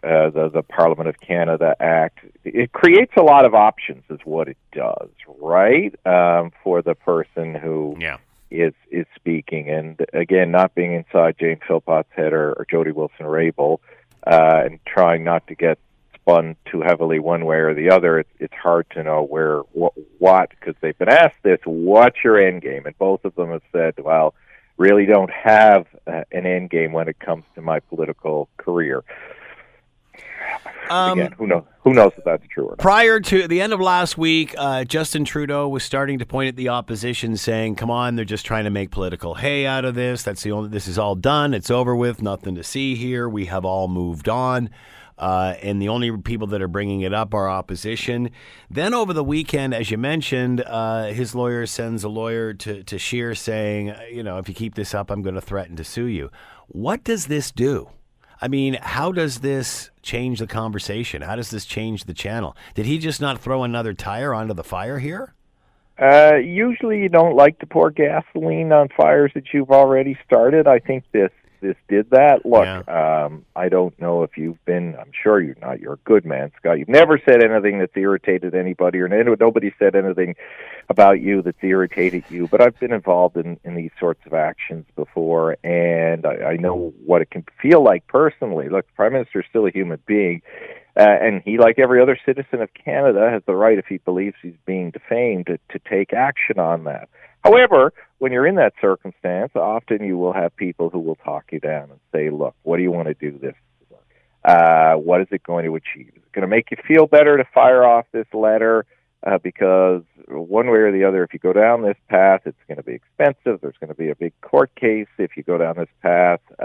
Uh, the the Parliament of Canada Act it creates a lot of options, is what it does, right? Um, for the person who Yeah. is is speaking, and again, not being inside Jane Philpott's head or, or Jody Wilson Raybould, uh, and trying not to get spun too heavily one way or the other. It's it's hard to know where what what because they've been asked this. What's your end game? And both of them have said, well, really don't have uh, an end game when it comes to my political career. Um, Again, who knows? Who knows if that's true or not? Prior to the end of last week, uh, Justin Trudeau was starting to point at the opposition, saying, "Come on, they're just trying to make political hay out of this. That's the only. This is all done. It's over with. Nothing to see here. We have all moved on." Uh, and the only people that are bringing it up are opposition. Then over the weekend, as you mentioned, uh, his lawyer sends a lawyer to, to Scheer saying, you know, if you keep this up, I'm going to threaten to sue you. What does this do? I mean, how does this change the conversation? How does this change the channel? Did he just not throw another tire onto the fire here? Uh, usually, you don't like to pour gasoline on fires that you've already started. I think this this did that. Look, yeah. um, I don't know if you've been. I'm sure you're not. You're a good man, Scott. You've never said anything that's irritated anybody, or nobody said anything about you that's irritated you. But I've been involved in in these sorts of actions before, and I, I know what it can feel like personally. Look, the Prime Minister is still a human being. Uh, and he, like every other citizen of Canada, has the right, if he believes he's being defamed, to, to take action on that. However, when you're in that circumstance, often you will have people who will talk you down and say, "Look, what do you want to do this? Uh, what is it going to achieve? Is it going to make you feel better to fire off this letter? Uh, because one way or the other, if you go down this path, it's going to be expensive. There's going to be a big court case if you go down this path, uh,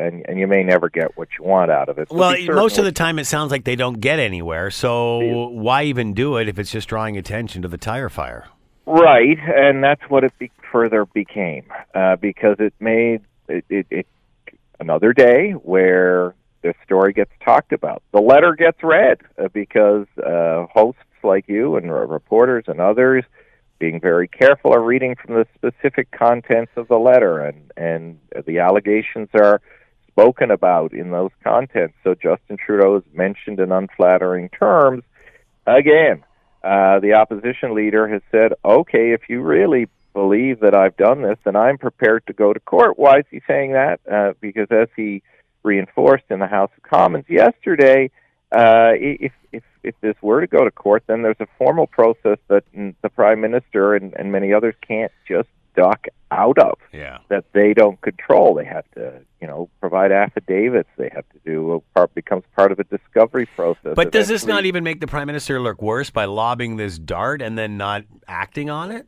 and and you may never get what you want out of it. So well, most of the time, it sounds like they don't get anywhere. So why even do it if it's just drawing attention to the tire fire? Right, and that's what it be- further became uh, because it made it, it, it another day where the story gets talked about. The letter gets read uh, because uh, hosts like you and reporters and others being very careful are reading from the specific contents of the letter, and and the allegations are spoken about in those contents. So Justin Trudeau is mentioned in unflattering terms again uh, the opposition leader has said, okay, if you really believe that I've done this, then I'm prepared to go to court. Why is he saying that? Uh, because as he reinforced in the House of Commons yesterday, uh, if, if, if this were to go to court, then there's a formal process that the Prime Minister and, and many others can't just duck out of yeah. that they don't control. They have to, you know, provide affidavits. They have to do a part becomes part of a discovery process. But does this not even make the prime minister look worse by lobbing this dart and then not acting on it?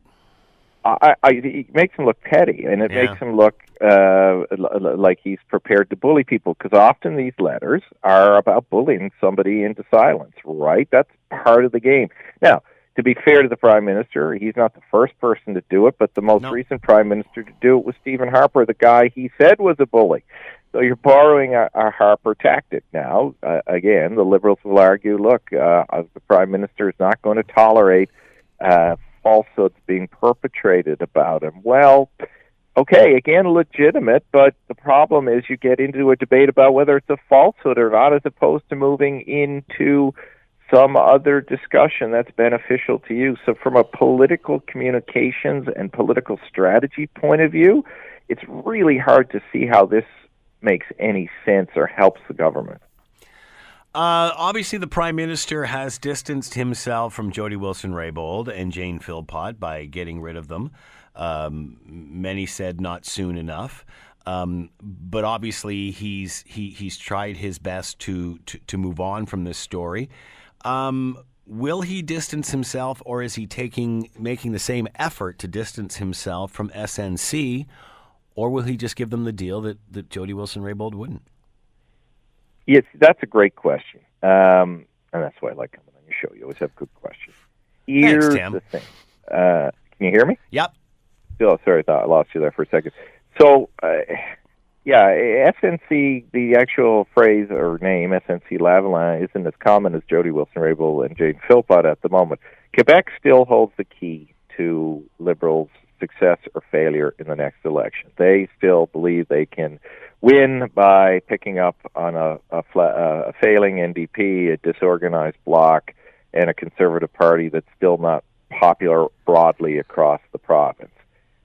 I, I, it makes him look petty, and it yeah. makes him look uh, like he's prepared to bully people. Because often these letters are about bullying somebody into silence, right? That's part of the game. Now, to be fair to the prime minister, he's not the first person to do it, but the most no. recent prime minister to do it was Stephen Harper, the guy he said was a bully. So you're borrowing a, a Harper tactic now. Uh, again, the Liberals will argue, look, uh, the prime minister is not going to tolerate uh, falsehoods being perpetrated about him. Well, okay, again, legitimate, but the problem is you get into a debate about whether it's a falsehood or not, as opposed to moving into some other discussion that's beneficial to you. So, from a political communications and political strategy point of view, it's really hard to see how this makes any sense or helps the government. Uh, obviously, the prime minister has distanced himself from Jody Wilson Raybould and Jane Philpott by getting rid of them. Um, many said not soon enough. Um, but obviously, he's he, he's tried his best to, to, to move on from this story. Um, will he distance himself, or is he taking making the same effort to distance himself from SNC, or will he just give them the deal that that Jody Wilson Raybould wouldn't? Yes, that's a great question, um, and that's why I like coming on your show. You always have good questions. Here's Thanks, Tim. the thing. Uh, can you hear me? Yep. Oh, sorry, I thought I lost you there for a second. So, uh, yeah, SNC, the actual phrase or name, SNC Lavalin, isn't as common as Jody Wilson Raybould and Jane Philpott at the moment. Quebec still holds the key to Liberals' success or failure in the next election. They still believe they can win by picking up on a, a, fla- a failing NDP, a disorganized bloc, and a conservative party that's still not popular broadly across the province.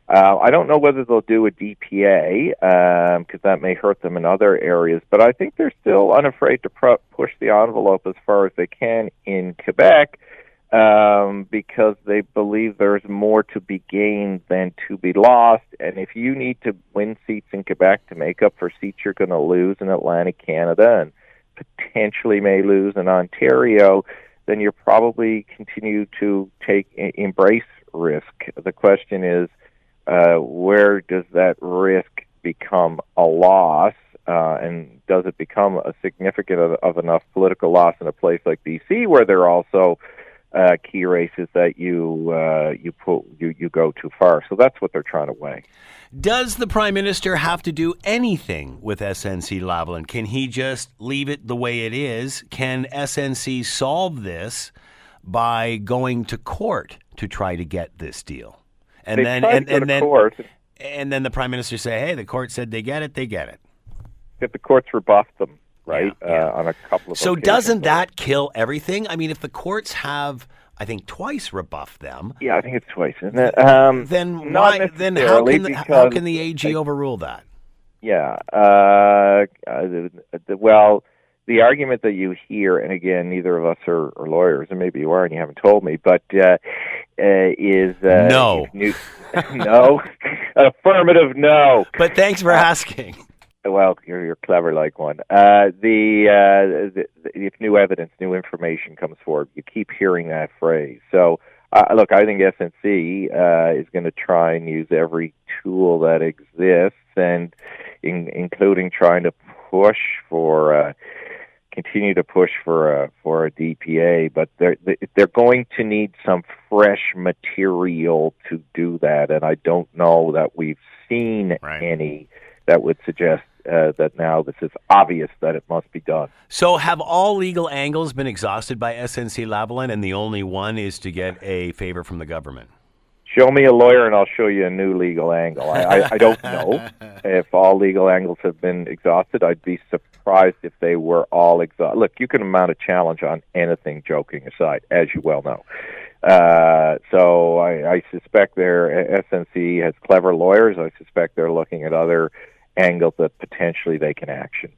Uh, I don't know whether they'll do a DPA because um, that may hurt them in other areas, but I think they're still unafraid to push the envelope as far as they can in Quebec um, because they believe there's more to be gained than to be lost. And if you need to win seats in Quebec to make up for seats you're going to lose in Atlantic Canada and potentially may lose in Ontario, then you're probably continue to take embrace risk. The question is, uh, where does that risk become a loss? Uh, and does it become a significant of, of, enough political loss in a place like BC, where there are also uh, key races that you uh, you put you you go too far? So that's what they're trying to weigh. Does the prime minister have to do anything with SNC Lavalin? Can he just leave it the way it is? Can SNC solve this by going to court to try to get this deal? And they then and, and then court. and then the prime minister say, "Hey, the court said they get it, they get it." If the courts rebuffed them, right, yeah, yeah. Uh, on a couple of so occasions. doesn't that kill everything? I mean, if the courts have. I think twice rebuffed them. Yeah, I think it's twice, isn't it? Um, then why? Then how can the, how can the AG overrule that? Yeah. Uh, uh, well, the argument that you hear, and again, neither of us are, are lawyers, and maybe you are, and you haven't told me, but uh, uh, is uh, no, new, no, affirmative, no. But thanks for asking. Well, you're you're clever like one. Uh, the, uh, the, the if new evidence, new information comes forward, you keep hearing that phrase. So, uh, look, I think SNC uh, is going to try and use every tool that exists, and in, including trying to push for. Uh, continue to push for a for a DPA, but they're they're going to need some fresh material to do that, and I don't know that we've seen right. any that would suggest uh, that now this is obvious that it must be done. So, have all legal angles been exhausted by SNC Lavalin, and the only one is to get a favor from the government? Show me a lawyer, and I'll show you a new legal angle. I, I, I don't know if all legal angles have been exhausted. I'd be surprised if they were all exhausted. Look, you can mount a challenge on anything, joking aside, as you well know. Uh, so I, I suspect their SNC has clever lawyers. I suspect they're looking at other angles that potentially they can action.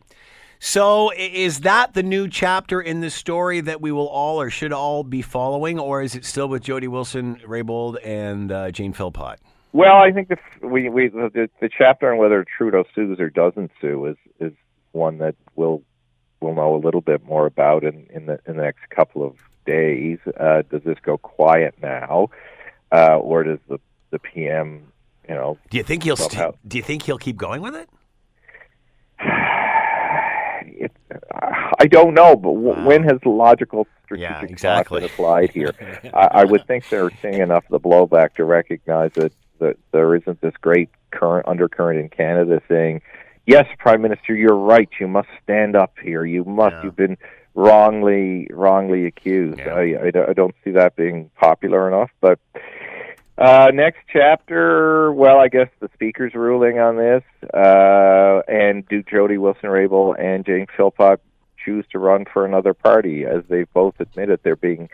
So, is that the new chapter in the story that we will all or should all be following, or is it still with Jody Wilson Raybould and uh, Jane Philpott? Well, I think the we, we the, the chapter on whether Trudeau sues or doesn't sue is is one that we'll we'll know a little bit more about in in the in the next couple of days. Uh, does this go quiet now, uh, or does the the PM, you know? Do you think he'll st- do you think he'll keep going with it? It, I don't know, but w- when has logical strategic yeah, exactly. applied here? I, I would think they're seeing enough of the blowback to recognize that that there isn't this great current undercurrent in Canada saying, "Yes, Prime Minister, you're right. You must stand up here. You must. Yeah. You've been wrongly wrongly accused." Yeah. I, I, I don't see that being popular enough, but uh, next chapter, well, I guess the speaker's ruling on this, uh, and do Jody Wilson-Raybould and Jane Philpott choose to run for another party, as they've both admitted they're being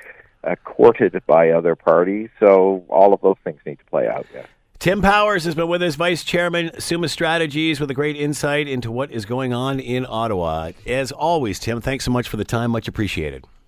uh, courted by other parties. So all of those things need to play out. Yeah. Tim Powers has been with us, Vice Chairman, Summa Strategies, with a great insight into what is going on in Ottawa. As always, Tim, thanks so much for the time. Much appreciated.